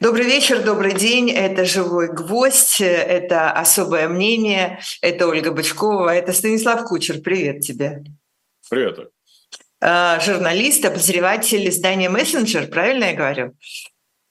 Добрый вечер, добрый день. Это «Живой гвоздь», это «Особое мнение», это Ольга Бычкова, это Станислав Кучер. Привет тебе. Привет. А, журналист, обозреватель издания «Мессенджер», правильно я говорю?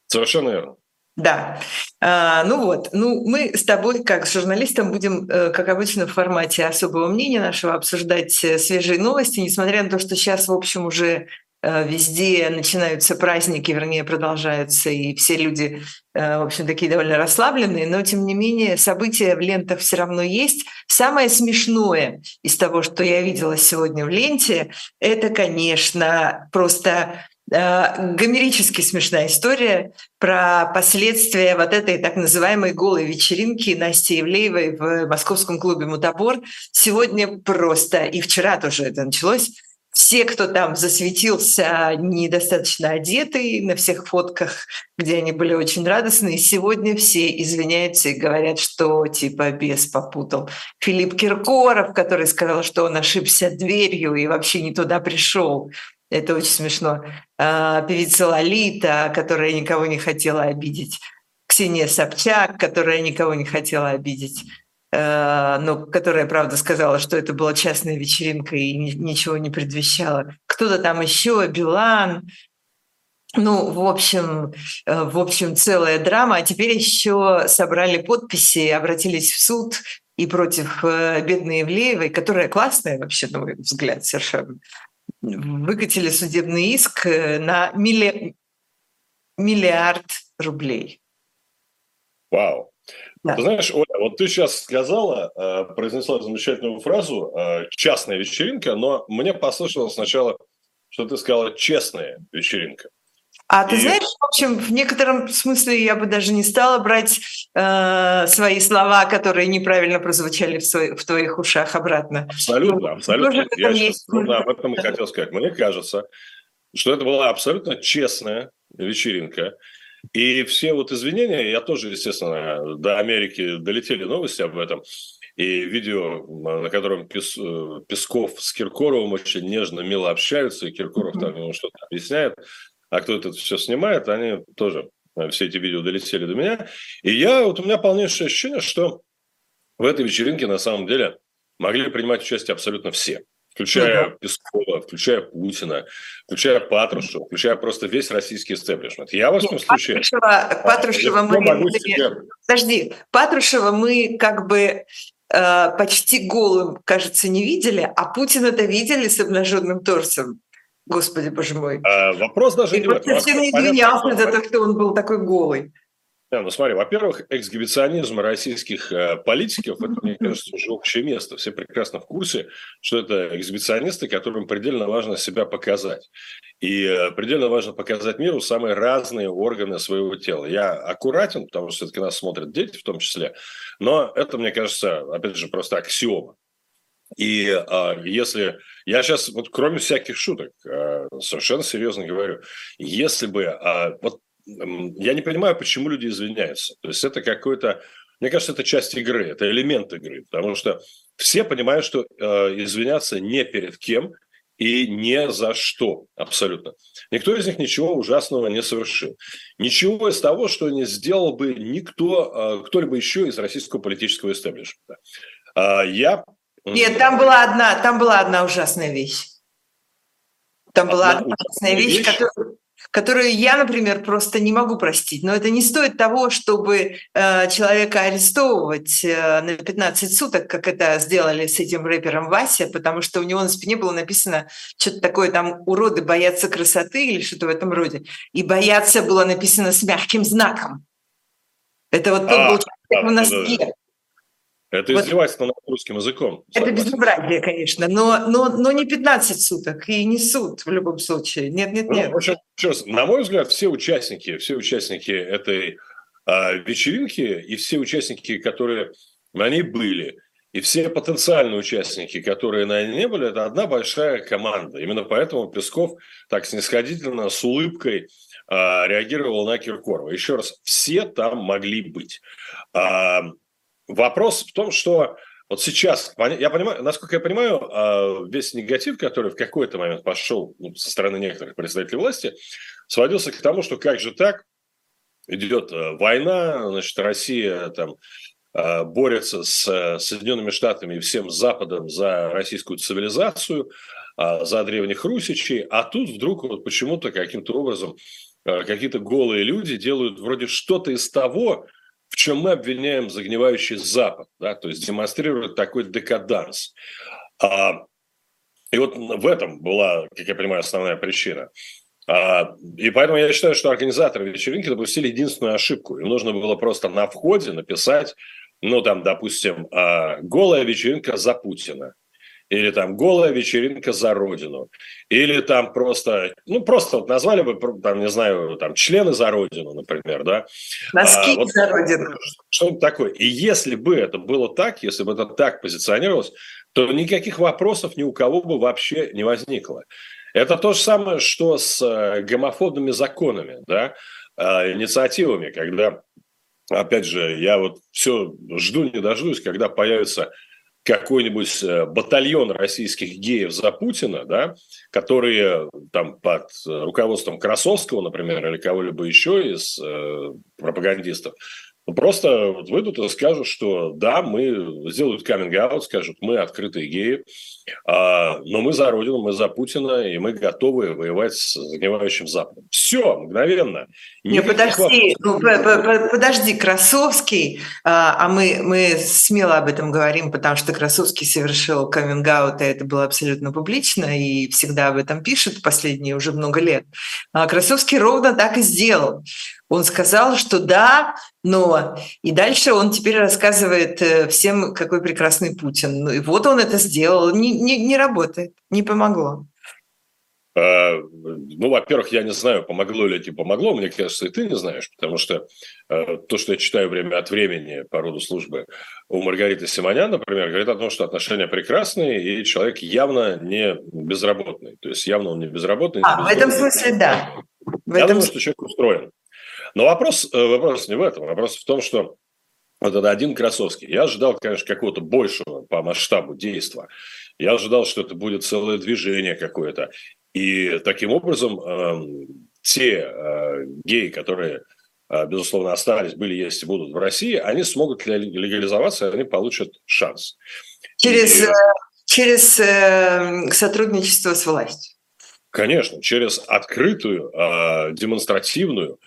Совершенно верно. Да. А, ну вот, ну мы с тобой, как с журналистом, будем, э, как обычно, в формате особого мнения нашего обсуждать э, свежие новости, несмотря на то, что сейчас, в общем, уже везде начинаются праздники, вернее, продолжаются, и все люди, э, в общем, такие довольно расслабленные, но, тем не менее, события в лентах все равно есть. Самое смешное из того, что я видела сегодня в ленте, это, конечно, просто э, гомерически смешная история про последствия вот этой так называемой голой вечеринки Насти Евлеевой в московском клубе «Мутабор». Сегодня просто, и вчера тоже это началось, все, кто там засветился недостаточно одетый на всех фотках, где они были очень радостные, сегодня все извиняются и говорят, что типа бес попутал. Филипп Киркоров, который сказал, что он ошибся дверью и вообще не туда пришел. Это очень смешно. А, певица Лолита, которая никого не хотела обидеть. Ксения Собчак, которая никого не хотела обидеть. Э, но которая, правда, сказала, что это была частная вечеринка и ничего не предвещало. Кто-то там еще, Билан. Ну, в общем, э, в общем, целая драма. А теперь еще собрали подписи, обратились в суд и против э, бедной Евлеевой, которая классная вообще, на мой взгляд, совершенно. Выкатили судебный иск на милли... миллиард рублей. Вау. Да. Ты знаешь, Оля, вот ты сейчас сказала, э, произнесла замечательную фразу э, «частная вечеринка», но мне послышалось сначала, что ты сказала «честная вечеринка». А ты и... знаешь, в общем, в некотором смысле я бы даже не стала брать э, свои слова, которые неправильно прозвучали в, свой, в твоих ушах обратно. Абсолютно, ну, абсолютно. Я сейчас ровно об этом и хотел сказать. Мне кажется, что это была абсолютно честная вечеринка. И все вот извинения, я тоже, естественно, до Америки долетели новости об этом. И видео, на котором Пес, э, Песков с Киркоровым очень нежно, мило общаются, и Киркоров там ему что-то объясняет, а кто это все снимает, они тоже, э, все эти видео долетели до меня. И я, вот у меня полнейшее ощущение, что в этой вечеринке на самом деле могли принимать участие абсолютно все включая. Пескова, включая Путина, включая Патрушева, включая просто весь российский истеблишмент. Я в этом Нет, случае... Патрушева, Патрушева мы... Могу себе... Подожди, Патрушева мы как бы э, почти голым, кажется, не видели, а Путина-то видели с обнаженным торсом. Господи, боже мой. А, вопрос даже И не в этом. совсем не извинялся за то, что он был такой голый. Да, ну смотри, во-первых, эксгибиционизм российских э, политиков, это, мне кажется, уже общее место. Все прекрасно в курсе, что это эксгибиционисты, которым предельно важно себя показать. И э, предельно важно показать миру самые разные органы своего тела. Я аккуратен, потому что все-таки нас смотрят дети в том числе, но это, мне кажется, опять же, просто аксиома. И э, если я сейчас, вот кроме всяких шуток, э, совершенно серьезно говорю, если бы э, вот я не понимаю, почему люди извиняются. То есть это какой-то, мне кажется, это часть игры, это элемент игры, потому что все понимают, что э, извиняться не перед кем и не за что абсолютно. Никто из них ничего ужасного не совершил. Ничего из того, что не сделал бы никто, э, кто-либо еще из российского политического истеблишмента. Э, я... Нет, там была одна, там была одна ужасная вещь. Там одна была одна ужасная вещь, вещь которую которую я, например, просто не могу простить. Но это не стоит того, чтобы э, человека арестовывать э, на 15 суток, как это сделали с этим рэпером Вася, потому что у него на спине было написано что-то такое там «уроды боятся красоты» или что-то в этом роде. И «бояться» было написано с мягким знаком. Это вот тот а, был человек в носке. Это вот. издевательство над русским языком. Это безобразие, конечно, но, но, но не 15 суток и не суд в любом случае. Нет, нет, нет. Ну, в общем, раз, на мой взгляд, все участники, все участники этой а, вечеринки и все участники, которые на ней были, и все потенциальные участники, которые на ней не были, это одна большая команда. Именно поэтому Песков так снисходительно, с улыбкой а, реагировал на Киркорова. Еще раз, все там могли быть. А, Вопрос в том, что вот сейчас, я понимаю, насколько я понимаю, а, весь негатив, который в какой-то момент пошел ну, со стороны некоторых представителей власти, сводился к тому, что как же так, идет война, значит, Россия там борется с Соединенными Штатами и всем Западом за российскую цивилизацию, за древних русичей, а тут вдруг вот почему-то каким-то образом какие-то голые люди делают вроде что-то из того, в чем мы обвиняем загнивающий Запад, да, то есть демонстрируют такой декаданс. А, и вот в этом была, как я понимаю, основная причина. А, и поэтому я считаю, что организаторы вечеринки допустили единственную ошибку. Им нужно было просто на входе написать, ну, там, допустим, а, «Голая вечеринка за Путина» или там голая вечеринка за родину, или там просто, ну просто вот назвали бы, там не знаю, там члены за родину, например, да. Носки а, вот, за родину. Что-нибудь такое. И если бы это было так, если бы это так позиционировалось, то никаких вопросов ни у кого бы вообще не возникло. Это то же самое, что с э, гомофобными законами, да, э, инициативами, когда, опять же, я вот все жду, не дождусь, когда появится какой-нибудь э, батальон российских геев за Путина, да, которые там под руководством Красовского, например, или кого-либо еще из э, пропагандистов, просто выйдут и скажут, что да, мы сделают каминг-аут, скажут, мы открытые геи, но мы за Родину, мы за Путина, и мы готовы воевать с загнивающим Западом. Все, мгновенно. Не, подожди, ну, подожди, Красовский, а, а мы, мы смело об этом говорим, потому что Красовский совершил каминг-аут, и это было абсолютно публично, и всегда об этом пишет последние уже много лет. А Красовский ровно так и сделал. Он сказал, что да, но... И дальше он теперь рассказывает э, всем, какой прекрасный Путин. Ну и вот он это сделал. Не, не, не работает, не помогло. А, ну, во-первых, я не знаю, помогло ли это помогло. Мне кажется, и ты не знаешь, потому что э, то, что я читаю время от времени по роду службы у Маргариты Симонян, например, говорит о том, что отношения прекрасные, и человек явно не безработный. То есть явно он не безработный. А, не в этом смысле, да. В я этом... думаю, что человек устроен. Но вопрос, э, вопрос не в этом. Вопрос в том, что вот это один Красовский. Я ожидал, конечно, какого-то большего по масштабу действия. Я ожидал, что это будет целое движение какое-то. И таким образом э, те э, геи, которые, э, безусловно, остались, были, есть и будут в России, они смогут легализоваться, они получат шанс. Через, и... Э, через э, сотрудничество с властью. Конечно, через открытую, э, демонстративную,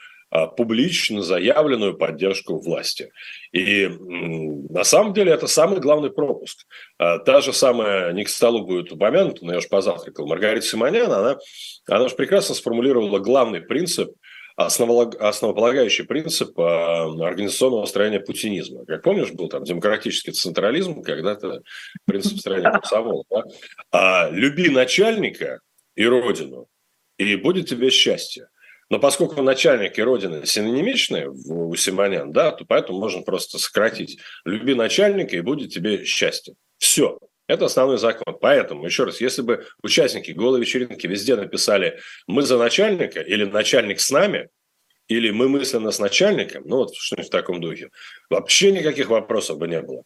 публично заявленную поддержку власти. И на самом деле это самый главный пропуск. А, та же самая, не к столу будет упомянута, но я уж позавтракал, Маргарита Симонян, она, она же прекрасно сформулировала главный принцип, основополагающий принцип а, организационного строения путинизма. Как помнишь, был там демократический централизм, когда-то принцип строения комсомола. Да? А, люби начальника и родину, и будет тебе счастье. Но поскольку начальник и родина синонимичные у Симонян, да, то поэтому можно просто сократить. Люби начальника, и будет тебе счастье. Все. Это основной закон. Поэтому, еще раз, если бы участники голой вечеринки везде написали «мы за начальника» или «начальник с нами», или «мы мысленно с начальником», ну вот что-нибудь в таком духе, вообще никаких вопросов бы не было.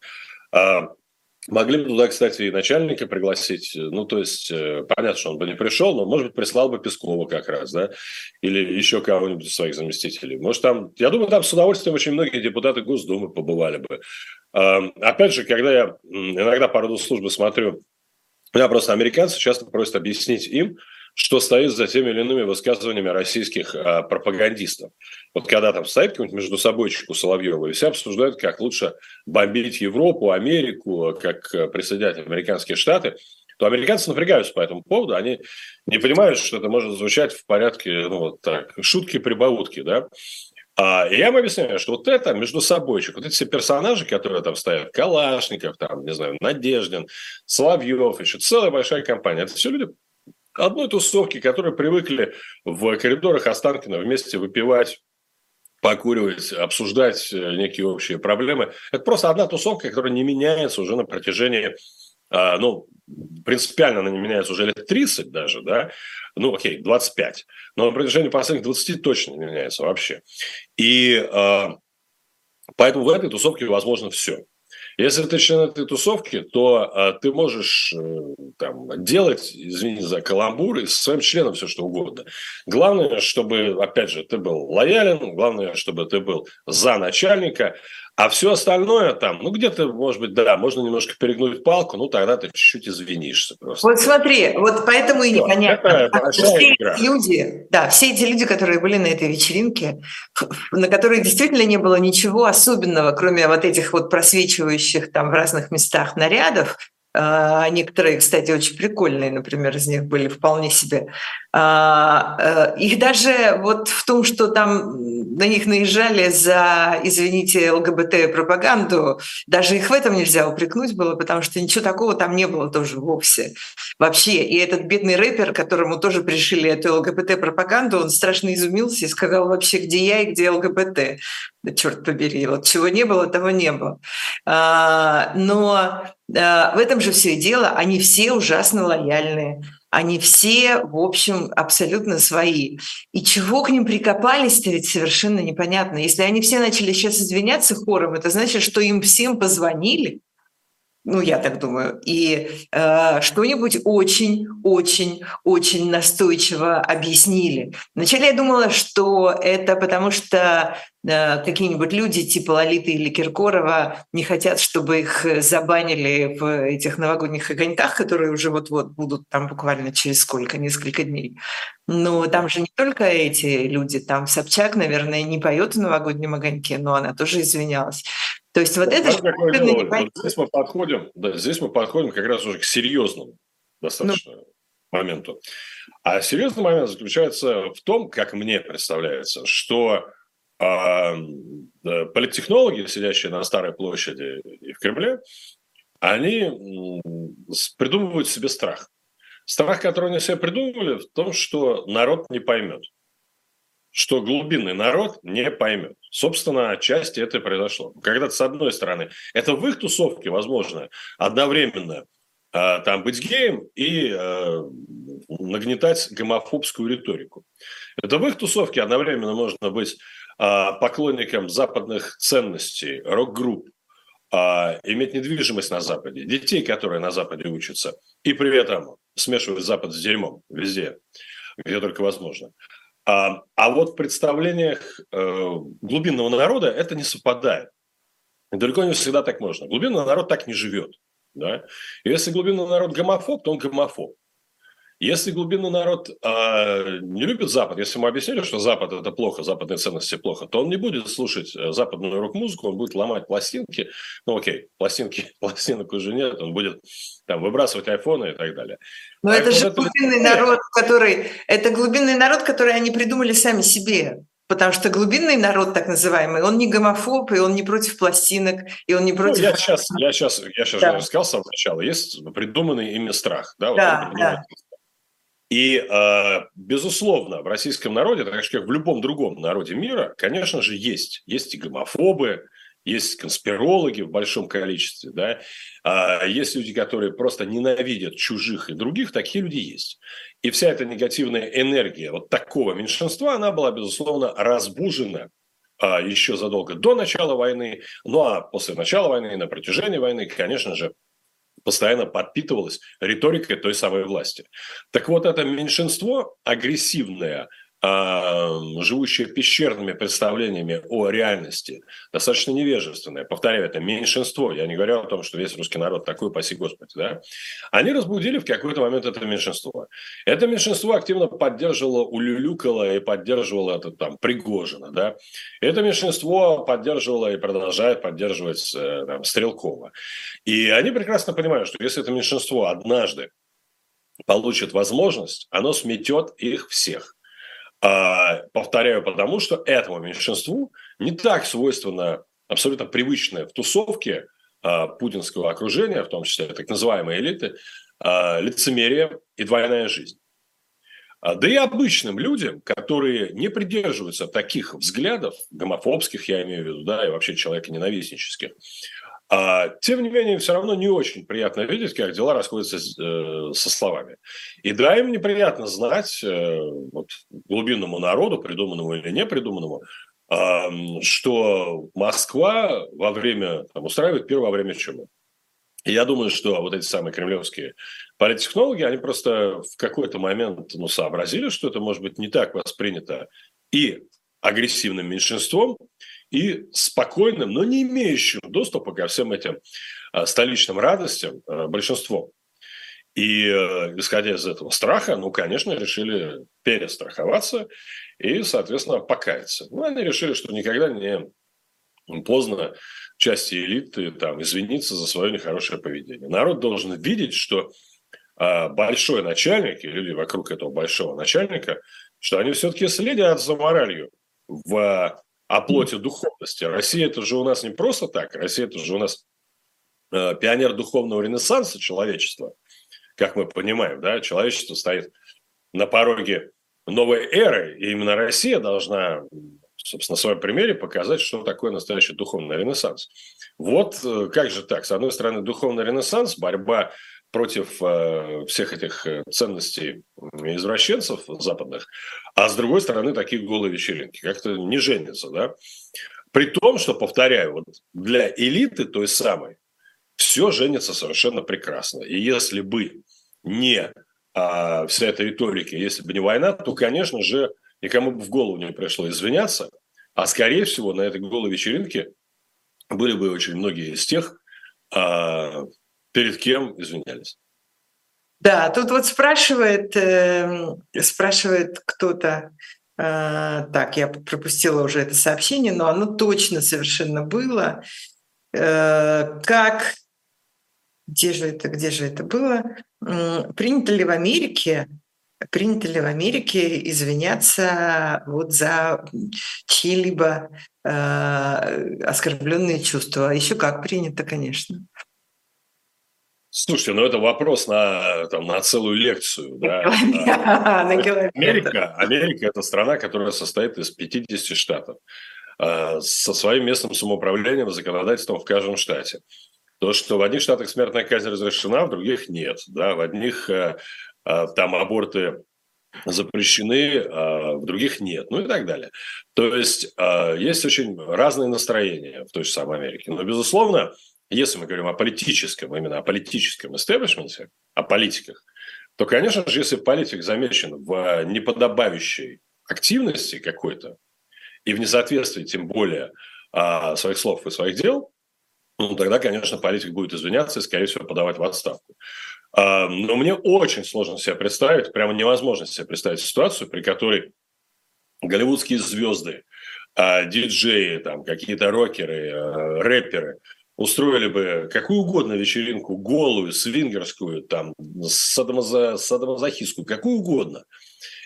Могли бы туда, кстати, и начальника пригласить. Ну, то есть, э, понятно, что он бы не пришел, но, может быть, прислал бы Пескова как раз, да, или еще кого-нибудь из своих заместителей. Может, там, я думаю, там с удовольствием очень многие депутаты Госдумы побывали бы. Опять же, когда я иногда по роду службы смотрю, меня просто американцы часто просят объяснить им, что стоит за теми или иными высказываниями российских а, пропагандистов. Вот когда там стоит какой-нибудь между собойчик у Соловьева, и все обсуждают, как лучше бомбить Европу, Америку, как э, присоединять американские штаты, то американцы напрягаются по этому поводу, они не понимают, что это может звучать в порядке, ну, вот так, шутки-прибаутки, да. А, и я им объясняю, что вот это между собойчик, вот эти все персонажи, которые там стоят, Калашников, там, не знаю, Надеждин, Соловьев, еще целая большая компания, это все люди одной тусовки, которые привыкли в коридорах Останкина вместе выпивать покуривать, обсуждать э, некие общие проблемы. Это просто одна тусовка, которая не меняется уже на протяжении, а, ну, принципиально она не меняется уже лет 30 даже, да, ну, окей, 25, но на протяжении последних 20 точно не меняется вообще. И а, поэтому в этой тусовке возможно все. Если ты член этой тусовки, то а, ты можешь э, там, делать, извини за каламбур, с своим членом все что угодно. Главное, чтобы, опять же, ты был лоялен, главное, чтобы ты был за начальника, а все остальное там, ну, где-то, может быть, да, можно немножко перегнуть палку, ну, тогда ты чуть-чуть извинишься просто. Вот смотри, вот поэтому и непонятно. Все эти люди, да, все эти люди, которые были на этой вечеринке, на которой действительно не было ничего особенного, кроме вот этих вот просвечивающих там в разных местах нарядов, некоторые, кстати, очень прикольные, например, из них были вполне себе. А, э, их даже вот в том, что там на них наезжали за, извините, ЛГБТ-пропаганду, даже их в этом нельзя упрекнуть было, потому что ничего такого там не было тоже вовсе. Вообще. И этот бедный рэпер, которому тоже пришили эту ЛГБТ-пропаганду, он страшно изумился и сказал вообще, где я и где ЛГБТ. Черт побери, вот чего не было, того не было. А, но в этом же все и дело, они все ужасно лояльные, они все, в общем, абсолютно свои. И чего к ним прикопались-то ведь совершенно непонятно. Если они все начали сейчас извиняться хором, это значит, что им всем позвонили, ну, я так думаю, и э, что-нибудь очень-очень-очень настойчиво объяснили. Вначале я думала, что это потому, что э, какие-нибудь люди типа Лолиты или Киркорова не хотят, чтобы их забанили в этих новогодних огоньках, которые уже вот-вот будут там буквально через сколько, несколько дней. Но там же не только эти люди, там Собчак, наверное, не поет в новогоднем огоньке, но она тоже извинялась. То есть вот это... вот здесь мы подходим, да, здесь мы подходим как раз уже к серьезному достаточно ну. моменту. А серьезный момент заключается в том, как мне представляется, что э, политтехнологи, сидящие на Старой площади и в Кремле, они придумывают себе страх. Страх, который они себе придумывали, в том, что народ не поймет что глубинный народ не поймет. Собственно, отчасти это и произошло. Когда с одной стороны, это в их тусовке, возможно, одновременно э, там быть геем и э, нагнетать гомофобскую риторику. Это в их тусовке одновременно можно быть э, поклонником западных ценностей, рок-групп, э, иметь недвижимость на Западе, детей, которые на Западе учатся, и при этом смешивать Запад с дерьмом везде, где только возможно. А, а вот в представлениях э, глубинного народа это не совпадает. И далеко не всегда так можно. Глубинный народ так не живет. Да? И если глубинный народ гомофоб, то он гомофоб. Если глубинный народ э, не любит Запад, если мы объяснили, что Запад это плохо, западные ценности плохо, то он не будет слушать э, западную рок-музыку, он будет ломать пластинки. Ну окей, пластинки, пластинок уже нет, он будет там выбрасывать айфоны и так далее. Но Поэтому это же это... глубинный народ, который... Это глубинный народ, который они придумали сами себе. Потому что глубинный народ, так называемый, он не гомофоб, и он не против пластинок, и он не ну, против... Ну, я сейчас, я сейчас, я сейчас да. же сказал с самого начала, есть придуманный ими страх. Да, да, вот да. И, э, безусловно, в российском народе, так же, как в любом другом народе мира, конечно же, есть. Есть и гомофобы, есть конспирологи в большом количестве, да, а есть люди, которые просто ненавидят чужих и других, такие люди есть. И вся эта негативная энергия вот такого меньшинства, она была, безусловно, разбужена а, еще задолго до начала войны, ну а после начала войны, на протяжении войны, конечно же, постоянно подпитывалась риторикой той самой власти. Так вот, это меньшинство агрессивное, живущие пещерными представлениями о реальности, достаточно невежественное, повторяю, это меньшинство, я не говорю о том, что весь русский народ такой, паси Господи, да, они разбудили в какой-то момент это меньшинство. Это меньшинство активно поддерживало, улюлюкало и поддерживало это там Пригожина, да. Это меньшинство поддерживало и продолжает поддерживать э, там, Стрелкова. И они прекрасно понимают, что если это меньшинство однажды получит возможность, оно сметет их всех. А, повторяю, потому что этому меньшинству не так свойственно абсолютно привычное в тусовке а, путинского окружения, в том числе так называемой элиты, а, лицемерие и двойная жизнь. Да и обычным людям, которые не придерживаются таких взглядов, гомофобских, я имею в виду, да, и вообще человеконенавистнических, а, тем не менее, все равно не очень приятно видеть, как дела расходятся э, со словами. И да, им неприятно знать э, вот, глубинному народу, придуманному или не придуманному, что Москва во время, там, устраивает первое во время чумы. И я думаю, что вот эти самые кремлевские политтехнологи, они просто в какой-то момент ну, сообразили, что это может быть не так воспринято и агрессивным меньшинством, и спокойным, но не имеющим доступа ко всем этим а, столичным радостям а, большинством. И э, исходя из этого страха, ну, конечно, решили перестраховаться и, соответственно, покаяться. Ну, они решили, что никогда не поздно части элиты там извиниться за свое нехорошее поведение. Народ должен видеть, что а, большой начальник и люди вокруг этого большого начальника, что они все-таки следят за моралью в оплоте духовности. Россия это же у нас не просто так. Россия это же у нас э, пионер духовного ренессанса человечества, как мы понимаем, да, человечество стоит на пороге новой эры, и именно Россия должна, собственно, на своем примере показать, что такое настоящий духовный ренессанс. Вот э, как же так? С одной стороны, духовный ренессанс, борьба против э, всех этих э, ценностей извращенцев западных, а с другой стороны такие голые вечеринки. Как-то не женятся, да? При том, что, повторяю, вот для элиты той самой все женится совершенно прекрасно. И если бы не а, вся эта риторика, если бы не война, то, конечно же, никому бы в голову не пришло извиняться. А скорее всего, на этой голой вечеринке были бы очень многие из тех, а, перед кем извинялись. Да, тут вот спрашивает, э, спрашивает кто-то, э, так, я пропустила уже это сообщение, но оно точно совершенно было. Э, как, где же это, где же это было? Принято ли в Америке принято ли в Америке извиняться вот за чьи-либо э, оскорбленные чувства? Еще как принято, конечно. Слушайте, ну это вопрос на, там, на целую лекцию. Да? Америка, Америка – это страна, которая состоит из 50 штатов а, со своим местным самоуправлением, законодательством в каждом штате. То, что в одних штатах смертная казнь разрешена, в других нет. Да? В одних э, э, там аборты запрещены, а в других нет, ну и так далее. То есть э, есть очень разные настроения в той же самой Америке. Но, безусловно, если мы говорим о политическом, именно о политическом истеблишменте, о политиках, то, конечно же, если политик замечен в неподобающей активности какой-то и в несоответствии, тем более, а, своих слов и своих дел, ну, тогда, конечно, политик будет извиняться и, скорее всего, подавать в отставку. А, но мне очень сложно себе представить, прямо невозможно себе представить ситуацию, при которой голливудские звезды, а, диджеи, там, какие-то рокеры, рэперы – устроили бы какую угодно вечеринку, голую, свингерскую, там, садомазо, садомазохистскую, какую угодно.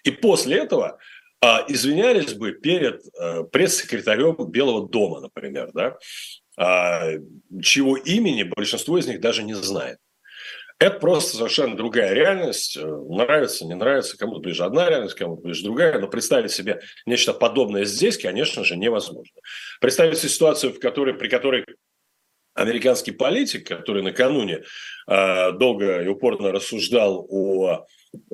И после этого а, извинялись бы перед а, пресс-секретарем Белого дома, например, да, а, чего имени большинство из них даже не знает. Это просто совершенно другая реальность. Нравится, не нравится, кому-то ближе одна реальность, кому-то ближе другая. Но представить себе нечто подобное здесь, конечно же, невозможно. Представить себе ситуацию, в которой, при которой американский политик, который накануне э, долго и упорно рассуждал о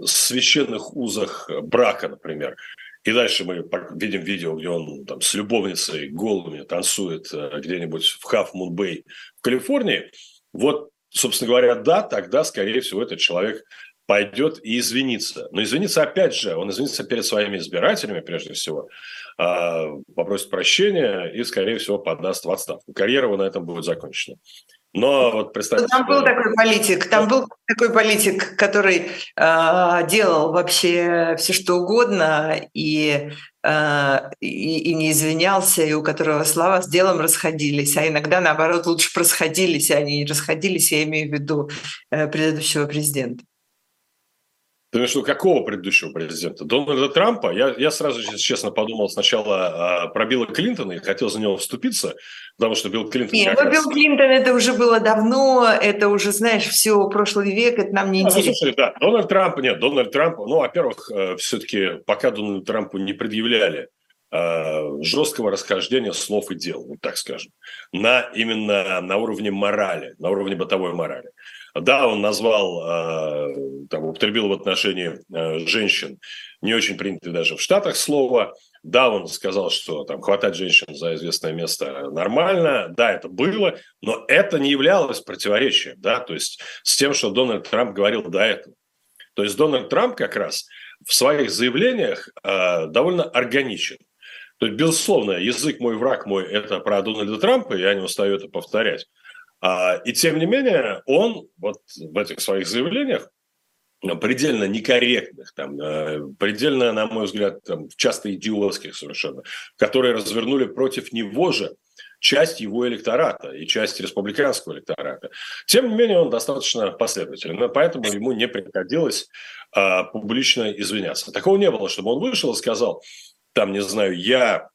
священных узах брака, например, и дальше мы видим видео, где он там с любовницей голыми танцует э, где-нибудь в Moon Bay в Калифорнии. Вот, собственно говоря, да, тогда, скорее всего, этот человек пойдет и извинится. Но извинится опять же, он извинится перед своими избирателями, прежде всего, а, попросит прощения и, скорее всего, подаст в отставку. Карьера его на этом будет закончена. Но вот представьте... Там был такой политик, там был такой политик, который э, делал вообще все что угодно и, э, и, и не извинялся, и у которого слова с делом расходились, а иногда, наоборот, лучше просходились, а они не расходились, я имею в виду э, предыдущего президента. Ты имеешь в виду какого предыдущего президента? Дональда Трампа? Я, я сразу, честно, подумал сначала а, про Билла Клинтона и хотел за него вступиться, потому что Билл Клинтон... Нет, ну, раз... Билл Клинтон это уже было давно, это уже, знаешь, все прошлый век, это нам не а, интересно. Слушай, да, Дональд Трамп, нет, Дональд Трамп, ну, во-первых, э, все-таки пока Дональду Трампу не предъявляли э, жесткого расхождения слов и дел, вот так скажем, на именно на уровне морали, на уровне бытовой морали. Да, он назвал, э, там, употребил в отношении э, женщин не очень принятое даже в Штатах слово, Да, он сказал, что там хватать женщин за известное место нормально. Да, это было, но это не являлось противоречием, да, то есть с тем, что Дональд Трамп говорил до этого. То есть Дональд Трамп как раз в своих заявлениях э, довольно органичен. То есть, безусловно, язык мой, враг мой – это про Дональда Трампа, я не устаю это повторять. А, и тем не менее, он вот в этих своих заявлениях предельно некорректных, там, э, предельно, на мой взгляд, там, часто идиотских совершенно, которые развернули против него же часть его электората и часть республиканского электората. Тем не менее, он достаточно последователен, поэтому ему не приходилось а, публично извиняться. Такого не было, чтобы он вышел и сказал, там, не знаю, я,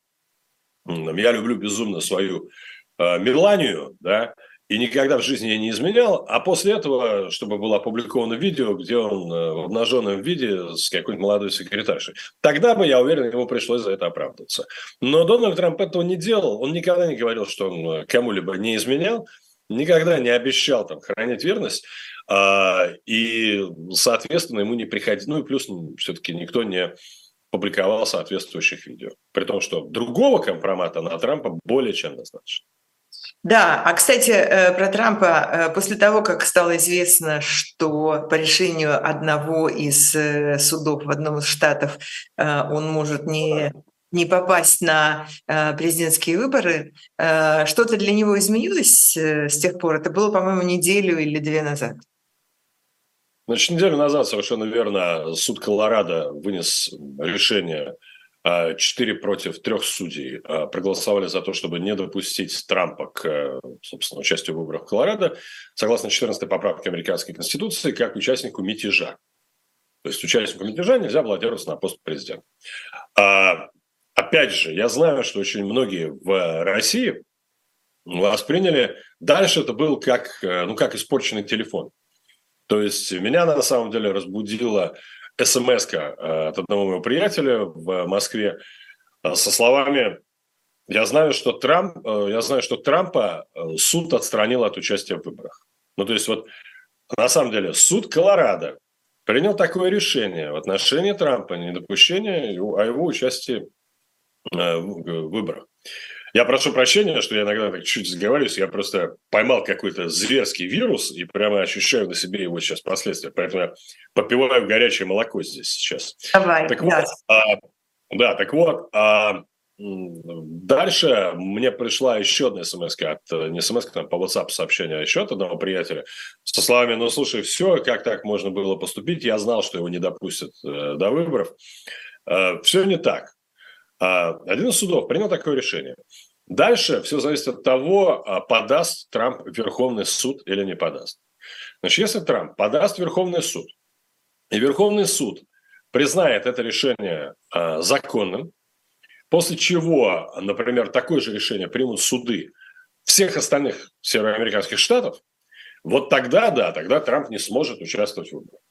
я люблю безумно свою а, Меланию, да, и никогда в жизни я не изменял. А после этого, чтобы было опубликовано видео, где он э, в обнаженном виде с какой-нибудь молодой секретаршей. Тогда бы, я уверен, ему пришлось за это оправдываться. Но Дональд Трамп этого не делал. Он никогда не говорил, что он э, кому-либо не изменял, никогда не обещал там хранить верность. А, и, соответственно, ему не приходилось... Ну и плюс все-таки никто не публиковал соответствующих видео. При том, что другого компромата на Трампа более чем достаточно. Да, а кстати, э, про Трампа, э, после того, как стало известно, что по решению одного из э, судов в одном из штатов он может не не попасть на президентские выборы, что-то для него изменилось с тех пор? Это было, по-моему, неделю или две назад. Значит, неделю назад, совершенно верно, суд Колорадо вынес решение четыре против трех судей а, проголосовали за то, чтобы не допустить Трампа к, собственно, участию в выборах в Колорадо, согласно 14 поправке американской конституции, как участнику мятежа. То есть участнику мятежа нельзя баллотироваться на пост президента. А, опять же, я знаю, что очень многие в России восприняли, дальше это был как, ну, как испорченный телефон. То есть меня на самом деле разбудило смс э, от одного моего приятеля в Москве э, со словами «Я знаю, что Трамп, э, я знаю, что Трампа суд отстранил от участия в выборах». Ну, то есть вот на самом деле суд Колорадо принял такое решение в отношении Трампа, недопущения о его участии в выборах. Я прошу прощения, что я иногда так чуть заговариваюсь, я просто поймал какой-то зверский вирус и прямо ощущаю на себе его сейчас последствия, поэтому я попиваю горячее молоко здесь сейчас. Давай, так да. Вот, а, да, так вот, а, дальше мне пришла еще одна смс от, не смс там по WhatsApp сообщение, а еще от одного приятеля со словами, ну, слушай, все, как так можно было поступить, я знал, что его не допустят э, до выборов. Э, все не так. А, один из судов принял такое решение. Дальше все зависит от того, а, подаст Трамп Верховный суд или не подаст. Значит, если Трамп подаст Верховный суд, и Верховный суд признает это решение а, законным, после чего, например, такое же решение примут суды всех остальных североамериканских штатов, вот тогда, да, тогда Трамп не сможет участвовать в выборах.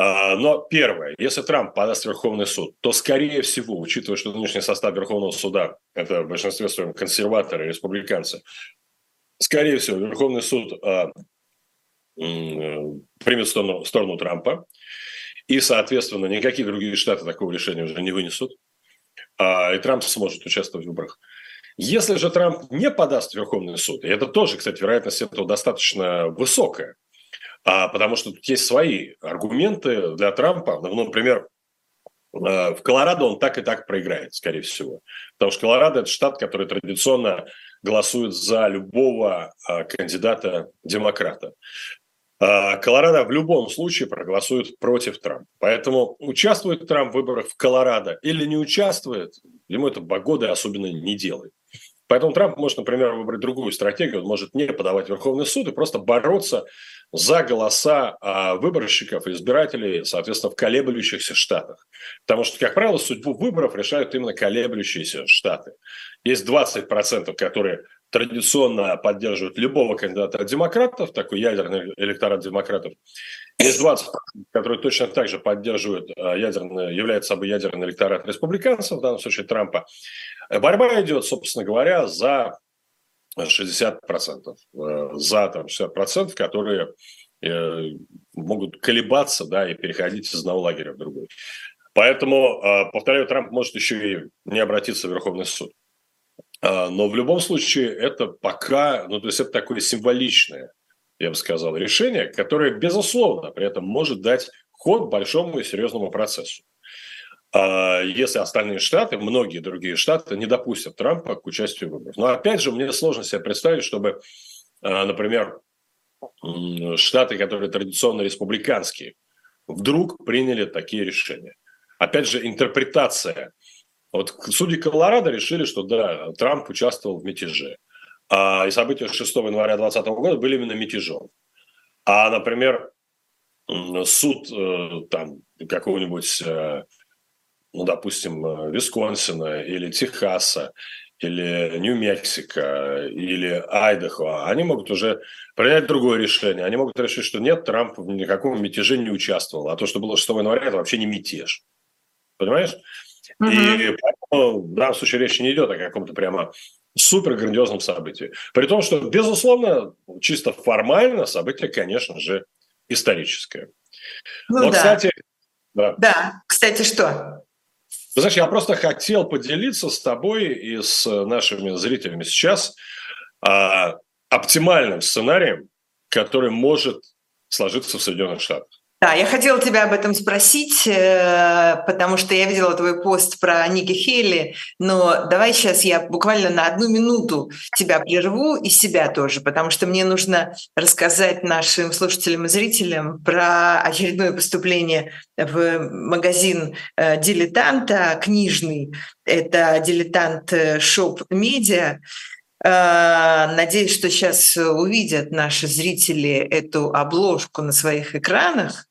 А, но первое, если Трамп подаст в Верховный суд, то, скорее всего, учитывая, что нынешний состав Верховного суда – это в большинстве своем консерваторы, республиканцы, скорее всего, Верховный суд а, примет сторону, сторону Трампа, и, соответственно, никакие другие штаты такого решения уже не вынесут, а, и Трамп сможет участвовать в выборах. Если же Трамп не подаст в Верховный суд, и это тоже, кстати, вероятность этого достаточно высокая, потому что тут есть свои аргументы для Трампа. Ну, например, э, в Колорадо он так и так проиграет, скорее всего. Потому что Колорадо – это штат, который традиционно голосует за любого а, кандидата-демократа. А, Колорадо в любом случае проголосует против Трампа. Поэтому участвует Трамп в выборах в Колорадо или не участвует, ему это погоды особенно не делает. Поэтому Трамп может, например, выбрать другую стратегию. Он может не подавать Верховный суд и просто бороться за голоса а, выборщиков и избирателей, соответственно, в колеблющихся штатах. Потому что, как правило, судьбу выборов решают именно колеблющиеся штаты. Есть 20%, которые традиционно поддерживают любого кандидата от демократов, такой ядерный электорат демократов. Есть 20, которые точно так же поддерживают а, ядерный, является собой ядерный электорат республиканцев, в данном случае Трампа. Борьба идет, собственно говоря, за 60%, э, за там, 60%, которые э, могут колебаться да, и переходить из одного лагеря в другой. Поэтому, а, повторяю, Трамп может еще и не обратиться в Верховный суд. Но в любом случае это пока, ну то есть это такое символичное, я бы сказал, решение, которое, безусловно, при этом может дать ход большому и серьезному процессу. А, если остальные штаты, многие другие штаты не допустят Трампа к участию в выборах. Но опять же, мне сложно себе представить, чтобы, например, штаты, которые традиционно республиканские, вдруг приняли такие решения. Опять же, интерпретация. Вот судьи Колорадо решили, что да, Трамп участвовал в мятеже. А, и события 6 января 2020 года были именно мятежом. А, например, суд э, там какого-нибудь, э, ну, допустим, э, Висконсина или Техаса или Нью-Мексико, или Айдахо, они могут уже принять другое решение. Они могут решить, что нет, Трамп в никаком мятеже не участвовал. А то, что было 6 января, это вообще не мятеж. Понимаешь? Угу. И поэтому в данном случае речь не идет о каком-то прямо супер грандиозном событии. При том, что, безусловно, чисто формально событие, конечно же, историческое. Ну, Но, да. кстати... Да. да, кстати, что? Ты знаешь, я просто хотел поделиться с тобой и с нашими зрителями сейчас а, оптимальным сценарием, который может сложиться в Соединенных Штатах. Да, я хотела тебя об этом спросить, э, потому что я видела твой пост про Ники Хейли, но давай сейчас я буквально на одну минуту тебя прерву и себя тоже, потому что мне нужно рассказать нашим слушателям и зрителям про очередное поступление в магазин э, «Дилетанта» книжный. Это «Diletant Shop Media». Э, надеюсь, что сейчас увидят наши зрители эту обложку на своих экранах.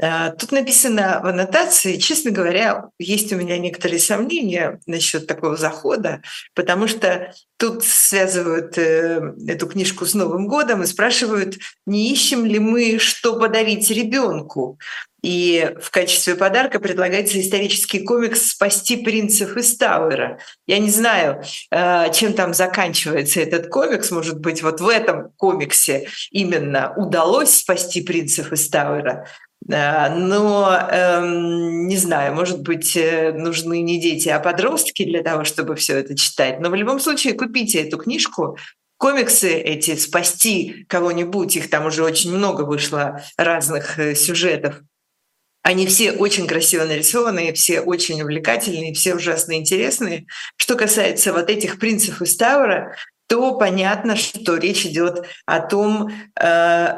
Э, тут написано в аннотации, честно говоря, есть у меня некоторые сомнения насчет такого захода, потому что тут связывают э, эту книжку с Новым годом и спрашивают, не ищем ли мы, что подарить ребенку. И в качестве подарка предлагается исторический комикс «Спасти принцев из Тауэра». Я не знаю, э, чем там заканчивается этот комикс. Может быть, вот в этом комиксе именно удалось спасти принцев из Тауэра. Э, но эм, не знаю, может быть, э, нужны не дети, а подростки для того, чтобы все это читать. Но в любом случае купите эту книжку. Комиксы эти «Спасти кого-нибудь», их там уже очень много вышло разных э, сюжетов. Они все очень красиво нарисованные, все очень увлекательные, все ужасно интересные. Что касается вот этих принцев из Таура, то понятно, что речь идет о том,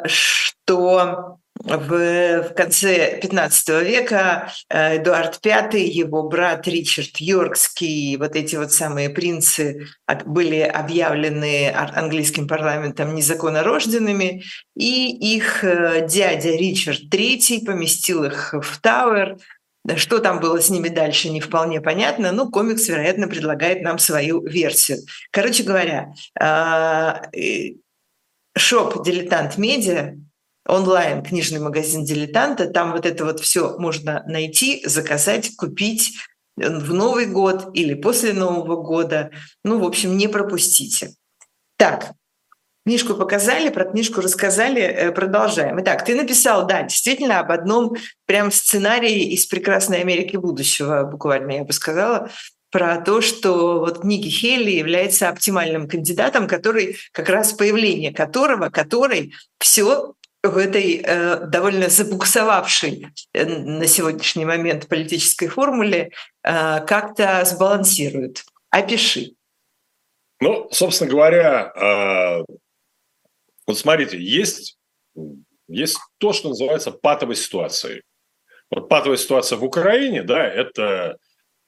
что в, в конце 15 века э, Эдуард V, его брат Ричард Йоркский, вот эти вот самые принцы были объявлены английским парламентом незаконнорожденными, и их э, дядя Ричард III поместил их в Тауэр, что там было с ними дальше, не вполне понятно, но комикс, вероятно, предлагает нам свою версию. Короче говоря, э, shop «Diletant Media» онлайн книжный магазин «Дилетанта». Там вот это вот все можно найти, заказать, купить в Новый год или после Нового года. Ну, в общем, не пропустите. Так, книжку показали, про книжку рассказали, э, продолжаем. Итак, ты написал, да, действительно, об одном прям сценарии из «Прекрасной Америки будущего», буквально, я бы сказала, про то, что вот Ники Хелли является оптимальным кандидатом, который как раз появление которого, который все в этой э, довольно забуксовавшей э, на сегодняшний момент политической формуле э, как-то сбалансирует. Опиши. Ну, собственно говоря, вот смотрите, есть, есть то, что называется патовой ситуацией. Вот патовая ситуация в Украине, да, это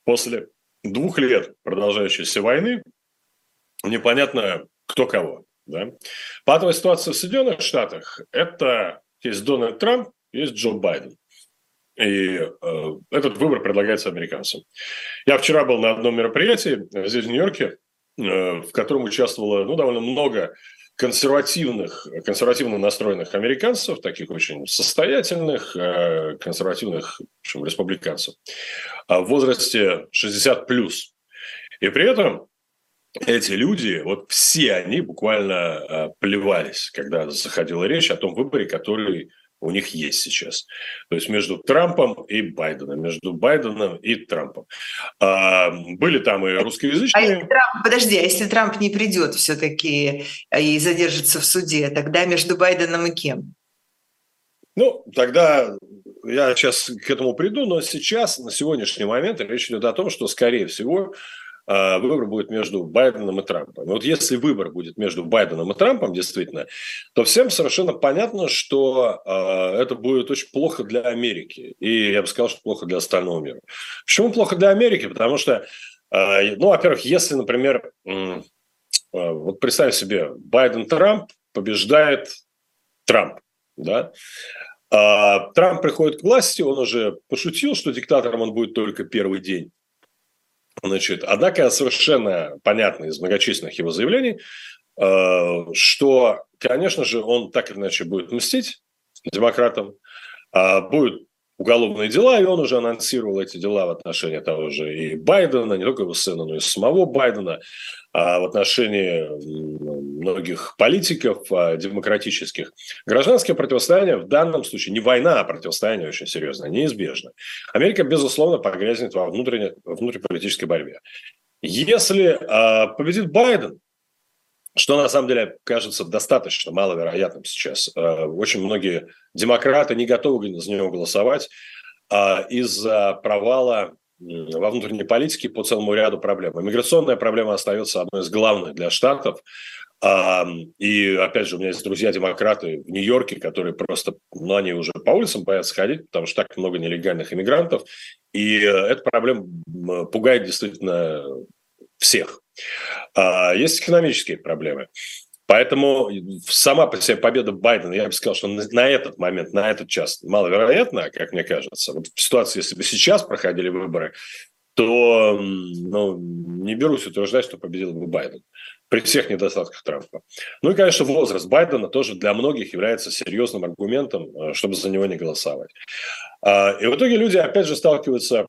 после двух лет продолжающейся войны непонятно кто кого. Да? Патовая ситуация в Соединенных Штатах – это есть Дональд Трамп, есть Джо Байден. И э, этот выбор предлагается американцам. Я вчера был на одном мероприятии здесь, в Нью-Йорке, э, в котором участвовало ну, довольно много консервативных, консервативно настроенных американцев, таких очень состоятельных, э, консервативных в общем, республиканцев в возрасте 60 плюс. И при этом эти люди, вот все они буквально э, плевались, когда заходила речь о том выборе, который у них есть сейчас. То есть между Трампом и Байденом, между Байденом и Трампом. А, были там и русскоязычные... А если Трамп, подожди, а если Трамп не придет все-таки и задержится в суде, тогда между Байденом и кем? Ну, тогда я сейчас к этому приду, но сейчас, на сегодняшний момент, речь идет о том, что, скорее всего, а, выбор будет между Байденом и Трампом. Вот если выбор будет между Байденом и Трампом, действительно, то всем совершенно понятно, что э, это будет очень плохо для Америки. И я бы сказал, что плохо для остального мира. Почему плохо для Америки? Потому что, э, ну, во-первых, если, например, вот представь себе, Байден-Трамп побеждает Трамп, да, Трамп приходит к власти, он уже пошутил, что диктатором он будет только первый день. Значит, однако совершенно понятно из многочисленных его заявлений, э, что, конечно же, он так или иначе будет мстить демократам, а будет уголовные дела, и он уже анонсировал эти дела в отношении того же и Байдена, не только его сына, но и самого Байдена, в отношении многих политиков а, демократических. Гражданское противостояние в данном случае не война, а противостояние очень серьезное, неизбежно. Америка, безусловно, погрязнет во внутренней, внутриполитической борьбе. Если а, победит Байден, что на самом деле кажется достаточно маловероятным сейчас. Очень многие демократы не готовы за него голосовать а из-за провала во внутренней политике по целому ряду проблем. Иммиграционная проблема остается одной из главных для Штатов. И, опять же, у меня есть друзья-демократы в Нью-Йорке, которые просто, ну, они уже по улицам боятся ходить, потому что так много нелегальных иммигрантов. И э, эта проблема пугает действительно всех. А, есть экономические проблемы. Поэтому сама по себе победа Байдена, я бы сказал, что на этот момент, на этот час маловероятно, как мне кажется. Вот в ситуации, если бы сейчас проходили выборы, то ну, не берусь утверждать, что победил бы Байден при всех недостатках Трампа. Ну и, конечно, возраст Байдена тоже для многих является серьезным аргументом, э, чтобы за него не голосовать. А, и в итоге люди, опять же, сталкиваются...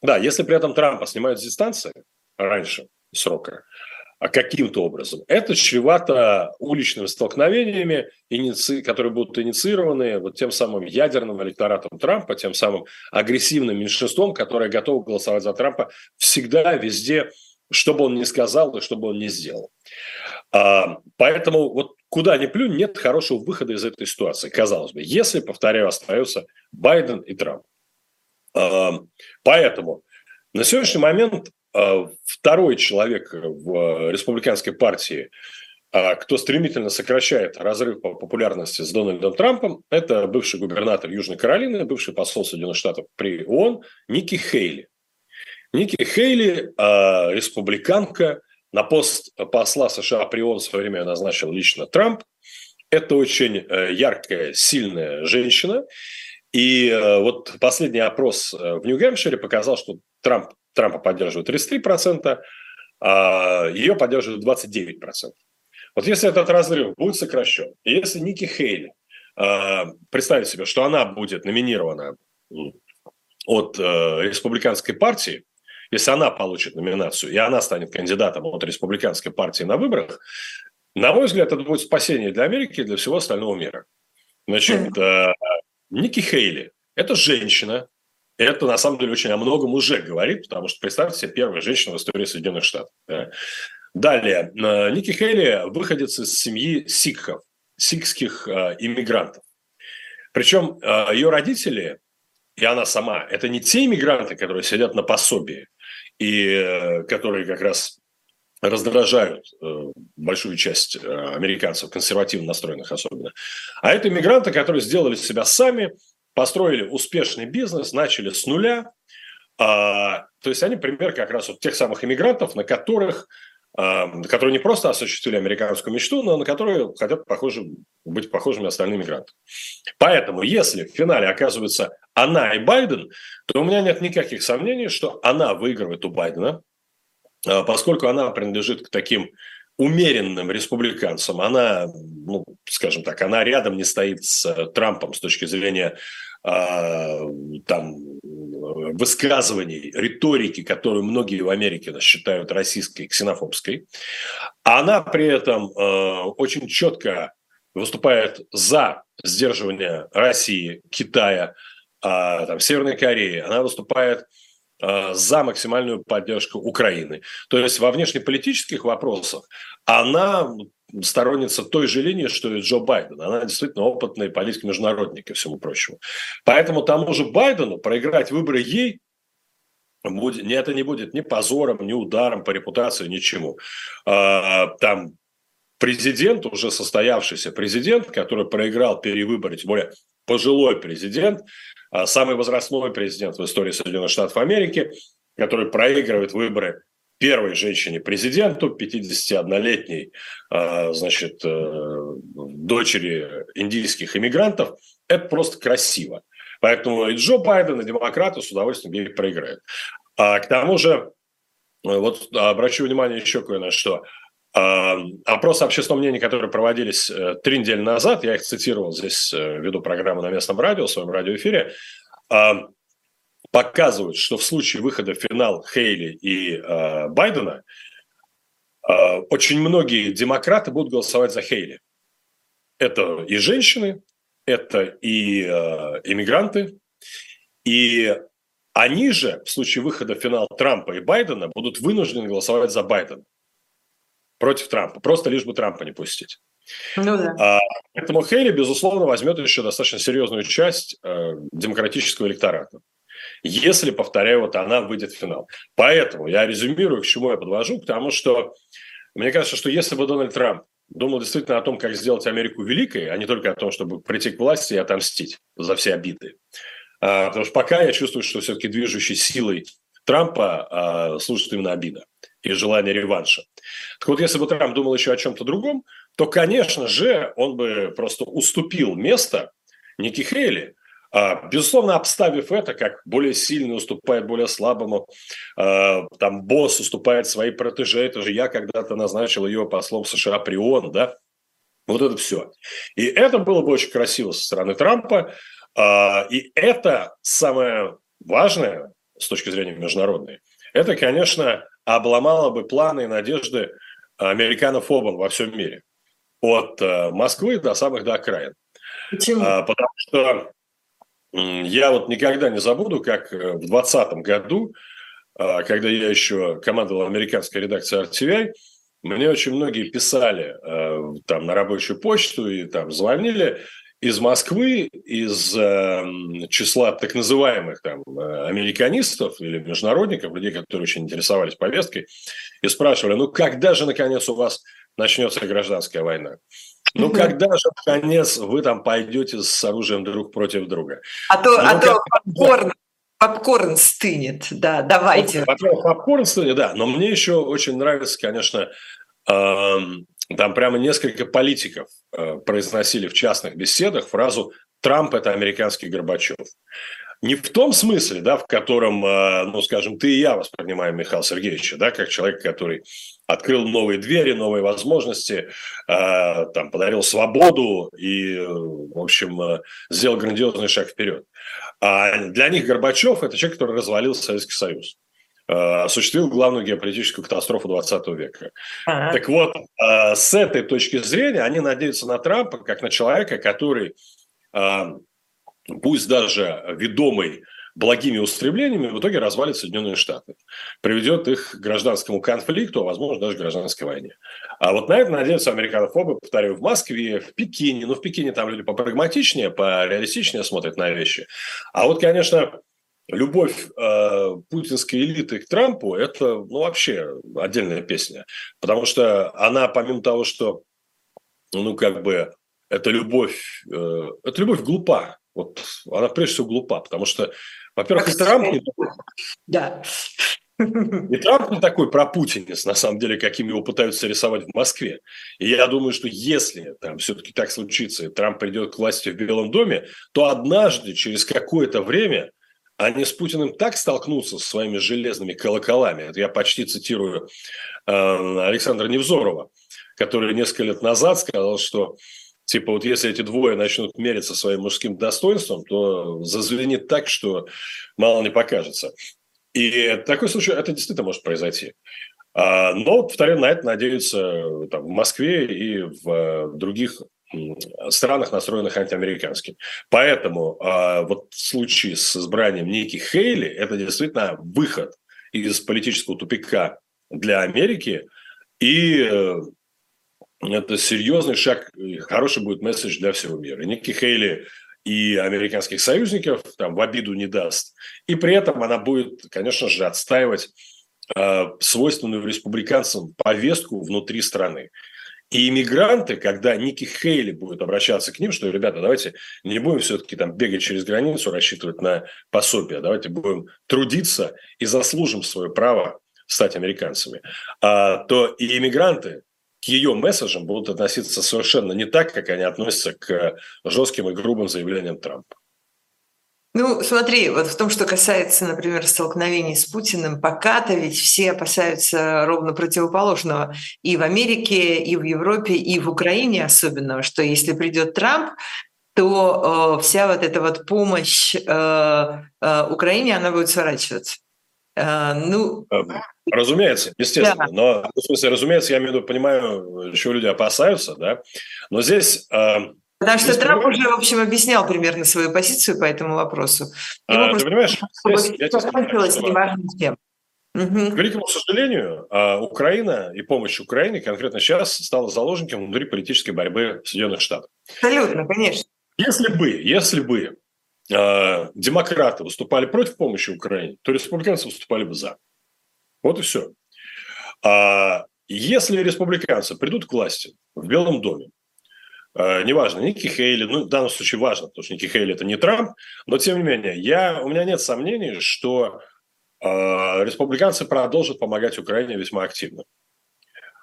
Да, если при этом Трампа снимают с дистанции раньше, срока, каким-то образом. Это чревато уличными столкновениями, которые будут инициированы вот тем самым ядерным электоратом Трампа, тем самым агрессивным меньшинством, которое готово голосовать за Трампа всегда, везде, что бы он ни сказал и что бы он ни сделал. А, поэтому вот куда ни плюнь, нет хорошего выхода из этой ситуации, казалось бы, если, повторяю, остается Байден и Трамп. А, поэтому на сегодняшний момент а, второй человек в республиканской партии, а, кто стремительно сокращает разрыв по популярности с Дональдом Трампом, это бывший губернатор Южной Каролины, бывший посол Соединенных Штатов при ООН Ники Хейли. Ники Хейли, республиканка, на пост посла США при ООН в свое время назначил лично Трамп. Это очень э, яркая, сильная женщина. И э, вот последний опрос э, в Нью-Гэмпшире показал, что Трамп Трампа поддерживают 33%, а ее поддерживают 29%. Вот если этот разрыв будет сокращен, если Ники Хейли э, представить себе, что она будет номинирована от э, республиканской партии, если она получит номинацию, и она станет кандидатом от республиканской партии на выборах, на мой взгляд, это будет спасение для Америки и для всего остального мира. Значит, э, Ники Хейли – это женщина, это на самом деле очень о многом уже говорит, потому что представьте себе первая женщина в истории Соединенных Штатов. Да. Далее, э, Ники Хейли выходец из семьи сикхов, сикхских э, иммигрантов. Причем э, ее родители и она сама, это не те иммигранты, которые сидят на пособии и которые как раз раздражают большую часть американцев, консервативно настроенных особенно. А это иммигранты, которые сделали себя сами, построили успешный бизнес, начали с нуля. А, то есть они пример как раз вот тех самых иммигрантов, на которых а, которые не просто осуществили американскую мечту, но на которые хотят похожи, быть похожими остальные мигранты. Поэтому, если в финале оказывается она и Байден, то у меня нет никаких сомнений, что она выигрывает у Байдена, а, поскольку она принадлежит к таким умеренным республиканцам. Она, ну, скажем так, она рядом не стоит с Трампом с точки зрения там высказываний, риторики, которую многие в Америке считают российской, ксенофобской. Она при этом э, очень четко выступает за сдерживание России, Китая, а, там, Северной Кореи, она выступает а, за максимальную поддержку Украины. То есть во внешнеполитических вопросах она сторонница той же линии, что и Джо Байден. Она действительно опытный политик международник ко всему прочему. Поэтому тому же Байдену проиграть выборы ей будет, это не будет ни позором, ни ударом по репутации, ничему. А, там президент, уже состоявшийся президент, который проиграл перевыборы, тем более пожилой президент, а, самый возрастной президент в истории Соединенных Штатов Америки, который проигрывает выборы первой женщине-президенту, 51-летней, а, значит, э, дочери индийских иммигрантов, это просто красиво. Поэтому и Джо Байден, и демократы с удовольствием ей проиграют. А к тому же, вот обращу внимание еще кое на что. А, опросы общественного мнения, которые проводились э, три недели назад, я их цитировал здесь, э, веду программу на местном радио, в своем радиоэфире, показывают, что в случае выхода в финал Хейли и э, Байдена очень многие демократы будут голосовать за Хейли. Это и женщины, это и иммигранты, и они же в случае выхода в финал Трампа и Байдена будут вынуждены голосовать за Байдена против Трампа, просто лишь бы Трампа не пустить. Ну да. А, поэтому Хейли, безусловно, возьмет еще достаточно серьезную часть э, демократического электората если, повторяю, вот она выйдет в финал. Поэтому я резюмирую, к чему я подвожу, потому что мне кажется, что если бы Дональд Трамп думал действительно о том, как сделать Америку великой, а не только о том, чтобы прийти к власти и отомстить за все обиды. А, потому что пока я чувствую, что все-таки движущей силой Трампа а, служит именно обида и желание реванша. Так вот, если бы Трамп думал еще о чем-то другом, то, конечно же, он бы просто уступил место Ники Хейли, а, безусловно, обставив это, как более сильный уступает более слабому, а, там босс уступает своей протеже, это же я когда-то назначил ее послом США при ООН, да, вот это все. И это было бы очень красиво со стороны Трампа, и это самое важное с точки зрения международной, это, конечно, обломало бы планы и надежды американофобов во всем мире. От Москвы до самых до окраин. Почему? Потому что я вот никогда не забуду, как э, в 2020 году, а, когда я еще командовал американской редакцией RTVI, мне очень многие писали э, там на рабочую почту и там звонили из Москвы, из э, числа так называемых там американистов или международников, людей, которые очень интересовались повесткой, и спрашивали, ну когда же наконец у вас начнется гражданская война? Ну, когда же, наконец, вы там пойдете с оружием друг против друга? А то, ну, а то попкорн, попкорн стынет, да, давайте. Во-первых, попкорн стынет, да, но мне еще очень нравится, конечно, э, там прямо несколько политиков э, произносили в частных беседах фразу «Трамп – это американский Горбачев». Не в том смысле, да, в котором, э, ну, скажем, ты и я воспринимаем Михаила Сергеевича, да, как человек, который открыл новые двери, новые возможности, э, там, подарил свободу и, в общем, сделал грандиозный шаг вперед. А для них Горбачев – это человек, который развалил Советский Союз осуществил главную геополитическую катастрофу 20 века. Ага. Так вот, с этой точки зрения они надеются на Трампа как на человека, который пусть даже ведомый благими устремлениями, в итоге развалит Соединенные Штаты. Приведет их к гражданскому конфликту, а возможно даже к гражданской войне. А вот на это надеются американофобы, повторю, в Москве, в Пекине. Ну, в Пекине там люди попрагматичнее, пореалистичнее смотрят на вещи. А вот, конечно, любовь э, путинской элиты к Трампу – это ну, вообще отдельная песня. Потому что она, помимо того, что ну, как бы, эта любовь, э, эта любовь глупа. Вот она прежде всего глупа, потому что, во-первых, и Трамп не. Да. И Трамп не такой пропутинец, на самом деле, каким его пытаются рисовать в Москве. И я думаю, что если там все-таки так случится, и Трамп придет к власти в Белом доме, то однажды, через какое-то время, они с Путиным так столкнутся со своими железными колоколами. Это я почти цитирую э, Александра Невзорова, который несколько лет назад сказал, что Типа вот если эти двое начнут мериться своим мужским достоинством, то зазвенит так, что мало не покажется. И такой случай, это действительно может произойти. А, но, повторяю, на это надеются там, в Москве и в других странах, настроенных антиамерикански. Поэтому э, вот в случае с избранием Ники Хейли это действительно выход из политического тупика для Америки, и э, это серьезный шаг, хороший будет месседж для всего мира. Ники Хейли и американских союзников там в обиду не даст. И при этом она будет, конечно же, отстаивать э, свойственную республиканцам повестку внутри страны. И иммигранты, когда Ники Хейли будет обращаться к ним, что, ребята, давайте не будем все-таки там бегать через границу, рассчитывать на пособие, давайте будем трудиться и заслужим свое право стать американцами, а, то и иммигранты к ее месседжам будут относиться совершенно не так, как они относятся к жестким и грубым заявлениям Трампа. Ну, смотри, вот в том, что касается, например, столкновений с Путиным, пока-то ведь все опасаются ровно противоположного. И в Америке, и в Европе, и в Украине особенно, что если придет Трамп, то э, вся вот эта вот помощь э, э, Украине, она будет сворачиваться. Э, ну, эм, разумеется, естественно. Да. Но, в смысле, разумеется, я имею в виду, понимаю, чего люди опасаются, да. Но здесь э, Потому что Трамп уже, в общем, объяснял примерно свою позицию по этому вопросу. а, ты понимаешь, здесь, я скажу, неважно с кем. Угу. К великому сожалению, а, Украина и помощь Украине конкретно сейчас стала заложником внутри политической борьбы Соединенных Штатов. Абсолютно, конечно. Если бы, если бы э, демократы выступали против помощи Украине, то республиканцы выступали бы за. Вот и все. А если республиканцы придут к власти в Белом доме неважно, Ники Хейли, ну, в данном случае важно, потому что Ники Хейли – это не Трамп, но, тем не менее, я, у меня нет сомнений, что э, республиканцы продолжат помогать Украине весьма активно.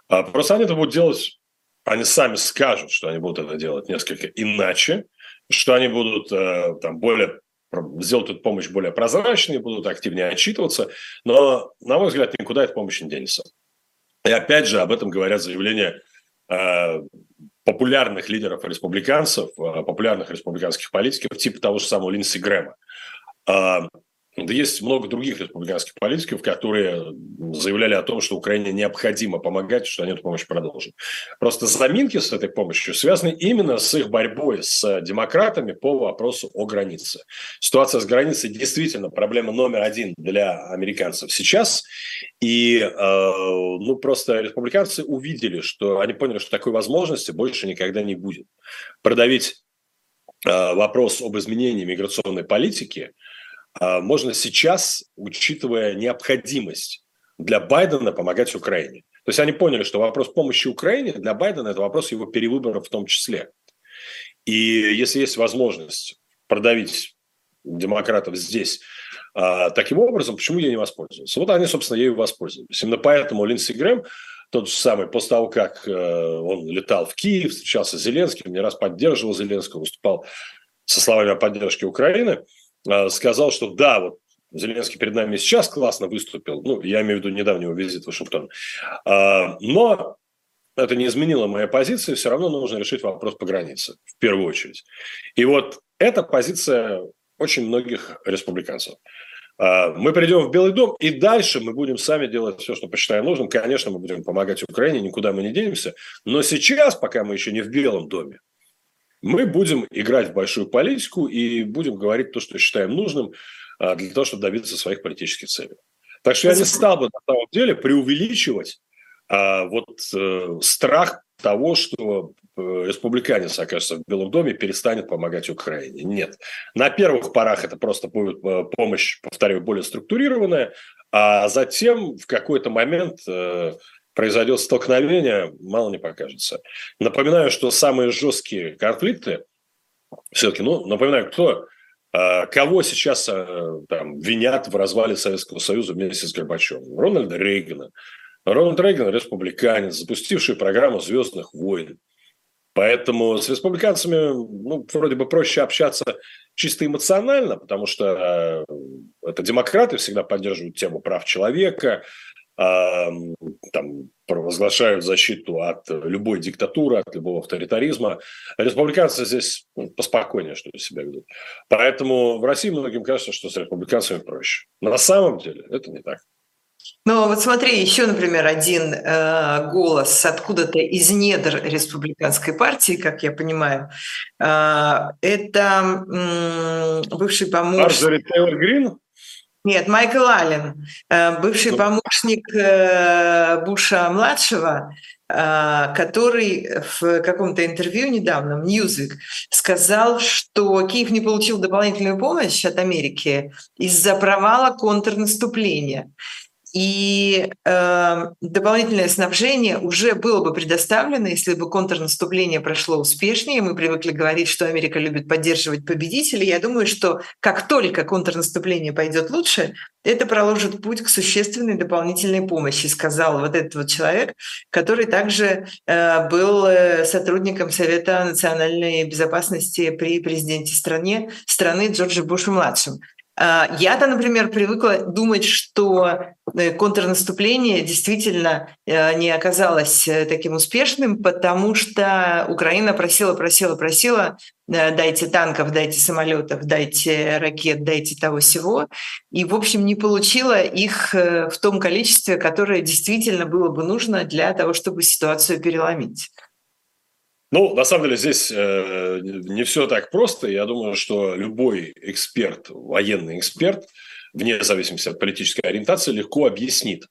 А просто они это будут делать, они сами скажут, что они будут это делать несколько иначе, что они будут э, там более сделать эту помощь более прозрачной, будут активнее отчитываться, но, на мой взгляд, никуда эта помощь не денется. И опять же, об этом говорят заявления э, популярных лидеров республиканцев, э, популярных республиканских политиков, типа того же самого Линдси Грэма. Да есть много других республиканских политиков, которые заявляли о том, что Украине необходимо помогать, что они эту помощь продолжат. Просто заминки с этой помощью связаны именно с их борьбой с демократами по вопросу о границе. Ситуация с границей действительно проблема номер один для американцев сейчас. И э, ну, просто республиканцы увидели, что они поняли, что такой возможности больше никогда не будет. Продавить э, вопрос об изменении миграционной политики – можно сейчас, учитывая необходимость для Байдена помогать Украине. То есть они поняли, что вопрос помощи Украине для Байдена – это вопрос его перевыбора в том числе. И если есть возможность продавить демократов здесь а, таким образом, почему ей не воспользоваться? Вот они, собственно, ею воспользовались. Именно поэтому Линдси Грэм, тот же самый, после того, как э, он летал в Киев, встречался с Зеленским, не раз поддерживал Зеленского, выступал со словами о поддержке Украины – сказал, что да, вот Зеленский перед нами сейчас классно выступил, ну, я имею в виду недавнего визита в Вашингтон, а, но это не изменило моей позиции, все равно нужно решить вопрос по границе, в первую очередь. И вот эта позиция очень многих республиканцев. А, мы придем в Белый дом, и дальше мы будем сами делать все, что посчитаем нужным. Конечно, мы будем помогать Украине, никуда мы не денемся. Но сейчас, пока мы еще не в Белом доме, мы будем играть в большую политику и будем говорить то, что считаем нужным а, для того, чтобы добиться своих политических целей. Так что я не стал бы на самом деле преувеличивать а, вот э, страх того, что э, республиканец окажется в Белом доме перестанет помогать Украине. Нет. На первых порах это просто будет э, помощь, повторяю, более структурированная, а затем в какой-то момент э, произойдет столкновение, мало не покажется. Напоминаю, что самые жесткие конфликты, все-таки, ну, напоминаю, кто, а, кого сейчас а, там, винят в развале Советского Союза вместе с Горбачевым? Рональда Рейгана. Рональд Рейган – республиканец, запустивший программу «Звездных войн». Поэтому с республиканцами ну, вроде бы проще общаться чисто эмоционально, потому что э, это демократы всегда поддерживают тему прав человека, там, провозглашают защиту от любой диктатуры, от любого авторитаризма. Республиканцы здесь ну, поспокойнее, что себя ведут. Поэтому в России многим кажется, что с республиканцами проще. Но на самом деле это не так. Ну, вот смотри, еще, например, один э, голос откуда-то из недр республиканской партии, как я понимаю, э, это э, бывший помощник... Марджори Тейлор Грин? Нет, Майкл Аллен, э, бывший помощник э, Буша-младшего, э, который в каком-то интервью недавно, Newsweek, сказал, что Киев не получил дополнительную помощь от Америки из-за провала контрнаступления и э, дополнительное снабжение уже было бы предоставлено, если бы контрнаступление прошло успешнее. Мы привыкли говорить, что Америка любит поддерживать победителей. Я думаю, что как только контрнаступление пойдет лучше, это проложит путь к существенной дополнительной помощи, сказал вот этот вот человек, который также э, был э, сотрудником Совета национальной безопасности при президенте стране, страны Джорджа Буша-младшем. А, я-то, например, привыкла думать, что э, контрнаступление действительно э, не оказалось э, таким успешным, потому что Украина просила, просила, просила, дайте танков, дайте самолетов, дайте ракет, дайте того всего. И, в общем, не получила их в том количестве, которое действительно было бы нужно для того, чтобы ситуацию переломить. Ну, на самом деле здесь э, не все так просто. Я думаю, что любой эксперт, военный эксперт, вне зависимости от политической ориентации, легко объяснит,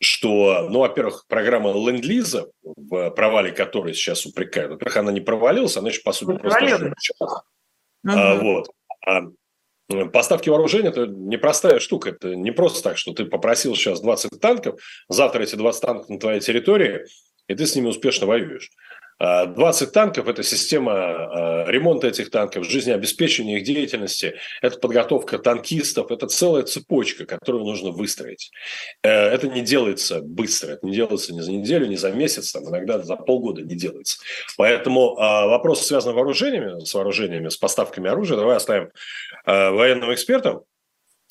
что, ну, во-первых, программа ленд-лиза, в провале которой сейчас упрекают, во-первых, она не провалилась, она еще, по сути, не просто... Угу. А, вот. А Поставки вооружения – это непростая штука. Это не просто так, что ты попросил сейчас 20 танков, завтра эти 20 танков на твоей территории, и ты с ними успешно воюешь. 20 танков – это система а, ремонта этих танков, жизнеобеспечения их деятельности, это подготовка танкистов, это целая цепочка, которую нужно выстроить. Э, это не делается быстро, это не делается ни за неделю, ни за месяц, там, иногда за полгода не делается. Поэтому а, вопрос, связанный с вооружениями, с вооружениями, с поставками оружия, давай оставим а, военным экспертам.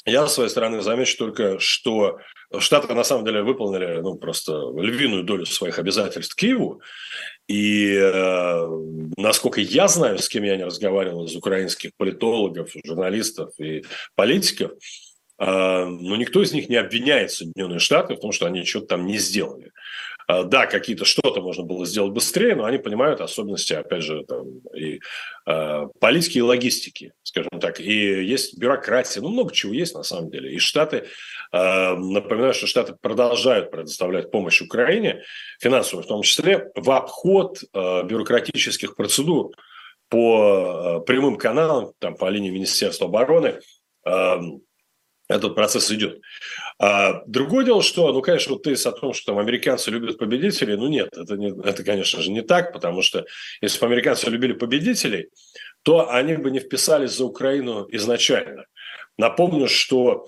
Я, с своей стороны, замечу только, что Штаты на самом деле выполнили ну, просто львиную долю своих обязательств Киеву. И э, насколько я знаю, с кем я не разговаривал, из украинских политологов, журналистов и политиков, э, ну, никто из них не обвиняет Соединенные Штаты в том, что они что-то там не сделали. Э, да, какие-то что-то можно было сделать быстрее, но они понимают особенности, опять же, там, и э, политики и логистики, скажем так. И есть бюрократия, ну, много чего есть на самом деле. И Штаты Эм, напоминаю, что Штаты продолжают предоставлять помощь Украине, финансовую в том числе, в обход э, бюрократических процедур по э, прямым каналам, там, по линии Министерства обороны, этот процесс идет. А другое дело, что, ну, конечно, вот ты о том, что там американцы любят победителей, ну, нет, это, не, это, конечно же, не так, потому что если бы американцы любили победителей, то они бы не вписались за Украину изначально. Напомню, что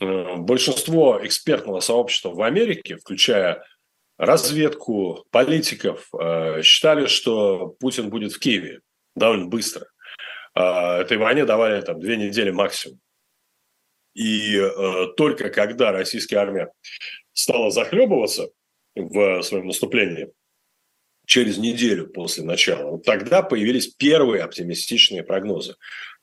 Э, большинство экспертного сообщества в Америке, включая разведку, политиков, э, считали, что Путин будет в Киеве довольно быстро. Э, этой войне давали там две недели максимум. И только когда российская армия стала захлебываться в своем наступлении, через неделю после начала, вот тогда появились первые оптимистичные прогнозы.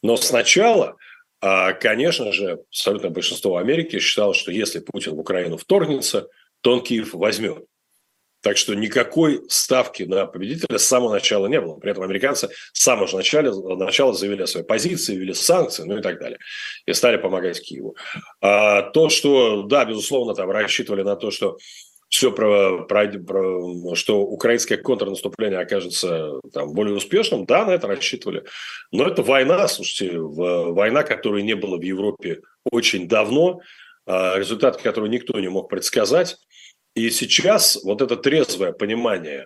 Но сначала а, конечно же, абсолютное большинство Америки считало, что если Путин в Украину вторгнется, то он Киев возьмет. Так что никакой ставки на победителя с самого начала не было. При этом американцы с самого начала, начала заявили о своей позиции, ввели санкции, ну и так далее. И стали помогать Киеву. А то, что, да, безусловно, там рассчитывали на то, что все про, про, про что украинское контрнаступление окажется там, более успешным, да, на это рассчитывали. Но это война, слушайте, война, которой не было в Европе очень давно, а, результат которого никто не мог предсказать. И сейчас вот это трезвое понимание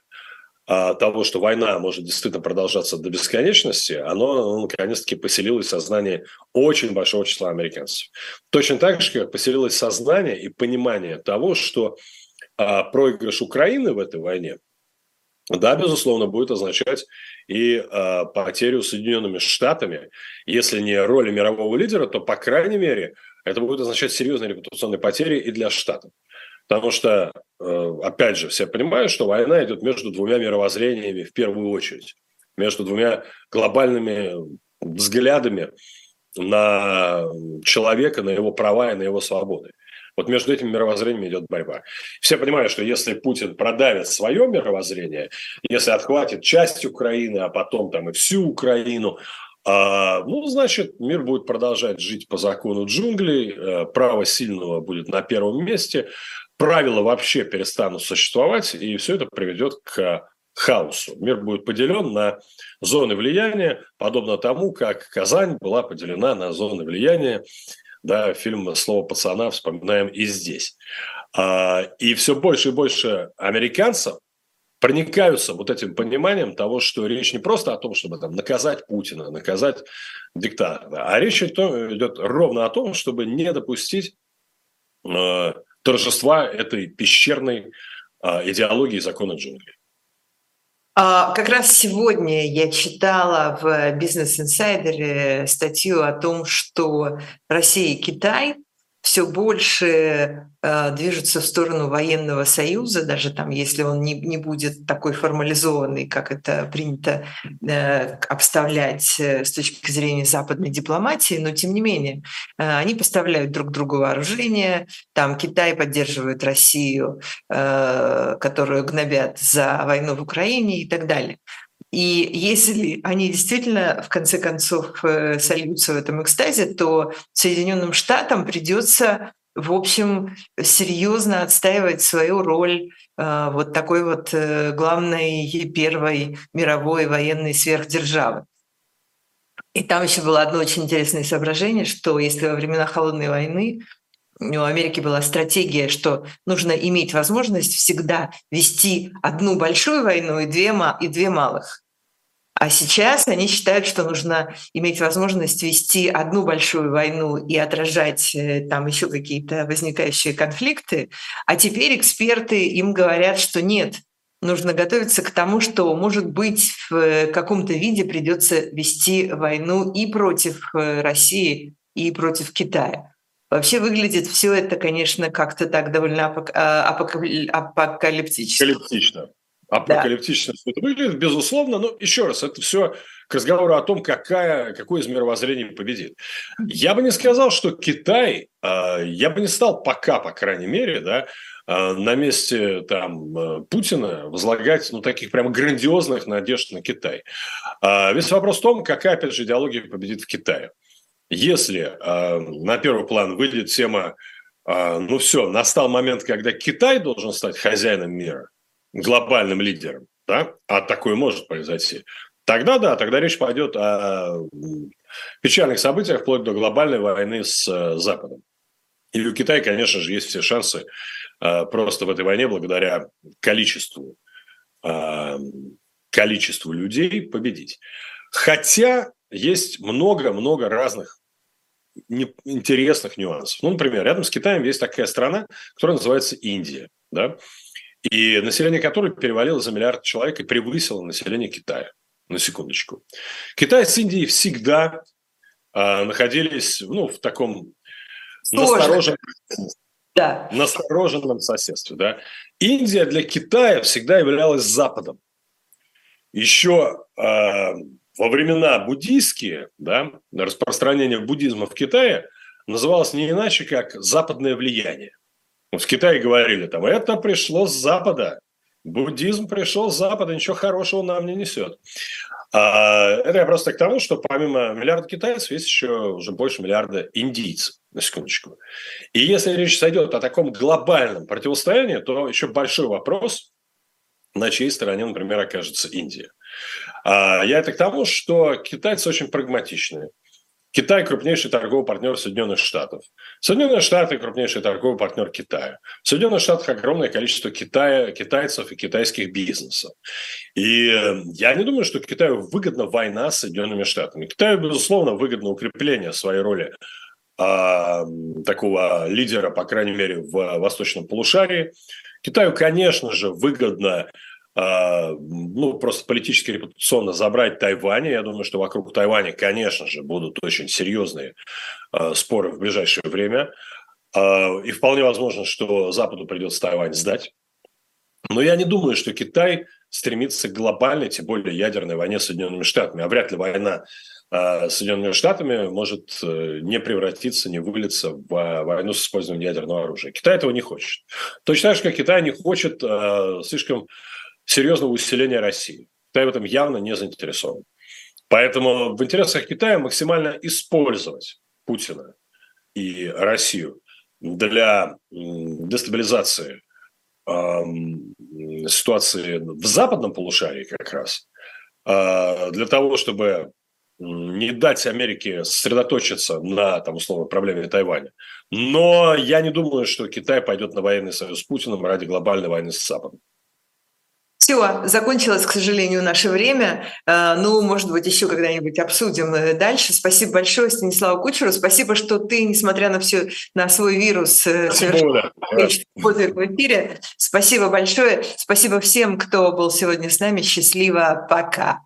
а, того, что война может действительно продолжаться до бесконечности, оно ну, наконец-таки поселилось в сознании очень большого числа американцев. Точно так же, как поселилось сознание и понимание того, что а проигрыш Украины в этой войне, да, безусловно, будет означать и э, потерю Соединенными Штатами. Если не роли мирового лидера, то, по крайней мере, это будет означать серьезные репутационные потери и для Штатов. Потому что, э, опять же, все понимают, что война идет между двумя мировоззрениями в первую очередь. Между двумя глобальными взглядами на человека, на его права и на его свободы. Вот между этими мировоззрениями идет борьба. Все понимают, что если Путин продавит свое мировоззрение, если отхватит часть Украины, а потом там и всю Украину, а, ну, значит, мир будет продолжать жить по закону джунглей, э, право сильного будет на первом месте, правила вообще перестанут существовать, и все это приведет к хаосу. Мир будет поделен на зоны влияния, подобно тому, как Казань была поделена на зоны влияния. Да, фильм «Слово пацана» вспоминаем и здесь. А, и все больше и больше американцев проникаются вот этим пониманием того, что речь не просто о том, чтобы там наказать Путина, наказать диктатора, а речь идет ровно о том, чтобы не допустить э, торжества этой пещерной э, идеологии закона джунглей. А, как раз сегодня я читала в Business Insider статью о том, что Россия и Китай все больше э, движутся в сторону военного союза, даже там, если он не, не будет такой формализованный, как это принято э, обставлять э, с точки зрения западной дипломатии, но тем не менее э, они поставляют друг другу вооружение, там Китай поддерживает Россию, э, которую гнобят за войну в Украине и так далее. И если они действительно, в конце концов, э, сольются в этом экстазе, то Соединенным Штатам придется, в общем, серьезно отстаивать свою роль э, вот такой вот э, главной первой мировой военной сверхдержавы. И там еще было одно очень интересное соображение, что если во времена Холодной войны у Америки была стратегия, что нужно иметь возможность всегда вести одну большую войну и две, и две малых. А сейчас они считают, что нужно иметь возможность вести одну большую войну и отражать э, там еще какие-то возникающие конфликты. А теперь эксперты им говорят, что нет, нужно готовиться к тому, что, может быть, в э, каком-то виде придется вести войну и против э, России, и против Китая. Вообще выглядит все это, конечно, как-то так довольно а, апокалиптически. Апокалиптично апокалиптично да. это выглядит, безусловно. Но еще раз, это все к разговору о том, какая, какое из мировоззрений победит. Я бы не сказал, что Китай, а, я бы не стал пока, по крайней мере, да, а, на месте там э, Путина возлагать ну, таких прямо грандиозных надежд на Китай. А, весь вопрос в том, какая, опять же, идеология победит в Китае. Если на первый план выйдет тема, ну все, настал момент, когда Китай должен стать хозяином мира, глобальным лидером, да, а такое может произойти, тогда да, тогда речь пойдет о печальных событиях вплоть до глобальной войны с э, Западом. И у Китая, конечно же, есть все шансы э, просто в этой войне благодаря количеству, э, количеству людей победить. Хотя есть много-много разных интересных нюансов. Ну, например, рядом с Китаем есть такая страна, которая называется Индия. Да? И население которой перевалило за миллиард человек и превысило население Китая. На секундочку. Китай с Индией всегда э, находились ну, в таком настороженном, да. настороженном соседстве. Да? Индия для Китая всегда являлась Западом. Еще э, во времена буддийские, да, распространение буддизма в Китае называлось не иначе, как западное влияние. В Китае говорили, там, это пришло с Запада, буддизм пришел с Запада, ничего хорошего нам не несет. А, это я просто к тому, что помимо миллиарда китайцев есть еще уже больше миллиарда индийцев, на секундочку. И если речь сойдет о таком глобальном противостоянии, то еще большой вопрос, на чьей стороне, например, окажется Индия. А, я это к тому, что китайцы очень прагматичные. Китай – крупнейший торговый партнер Соединенных Штатов. Соединенные Штаты – крупнейший торговый партнер Китая. В Соединенных Штатах огромное количество Китая, китайцев и китайских бизнесов. И э, я не думаю, что Китаю выгодна война с Соединенными Штатами. Китаю, безусловно, выгодно укрепление своей роли а, такого лидера, по крайней мере, в восточном полушарии. Китаю, конечно же, выгодно ну, просто политически репутационно забрать Тайвань. Я думаю, что вокруг Тайваня, конечно же, будут очень серьезные а, споры в ближайшее время. А, и вполне возможно, что Западу придется Тайвань сдать. Но я не думаю, что Китай стремиться к глобальной, тем более ядерной войне с Соединенными Штатами. А вряд ли война а, с Соединенными Штатами может э, не превратиться, не вылиться в войну с использованием ядерного оружия. Китай этого не хочет. Точно так же, как Китай не хочет слишком серьезного усиления России. Китай в этом явно не заинтересован. Поэтому в интересах Китая максимально использовать Путина и Россию для дестабилизации э, ситуации в западном полушарии как раз, э, для того, чтобы не дать Америке сосредоточиться на, там, условно, проблеме Тайваня. Но я не думаю, что Китай пойдет на военный союз с Путиным ради глобальной войны с Западом. Все, закончилось, к сожалению, наше время. Э, ну, может быть, еще когда-нибудь обсудим э, дальше. Спасибо большое Станиславу Кучеру. Спасибо, что ты, несмотря на все, на свой вирус, э, совершил подвиг в эфире. Спасибо большое. Спасибо всем, кто был сегодня с нами. Счастливо. Пока.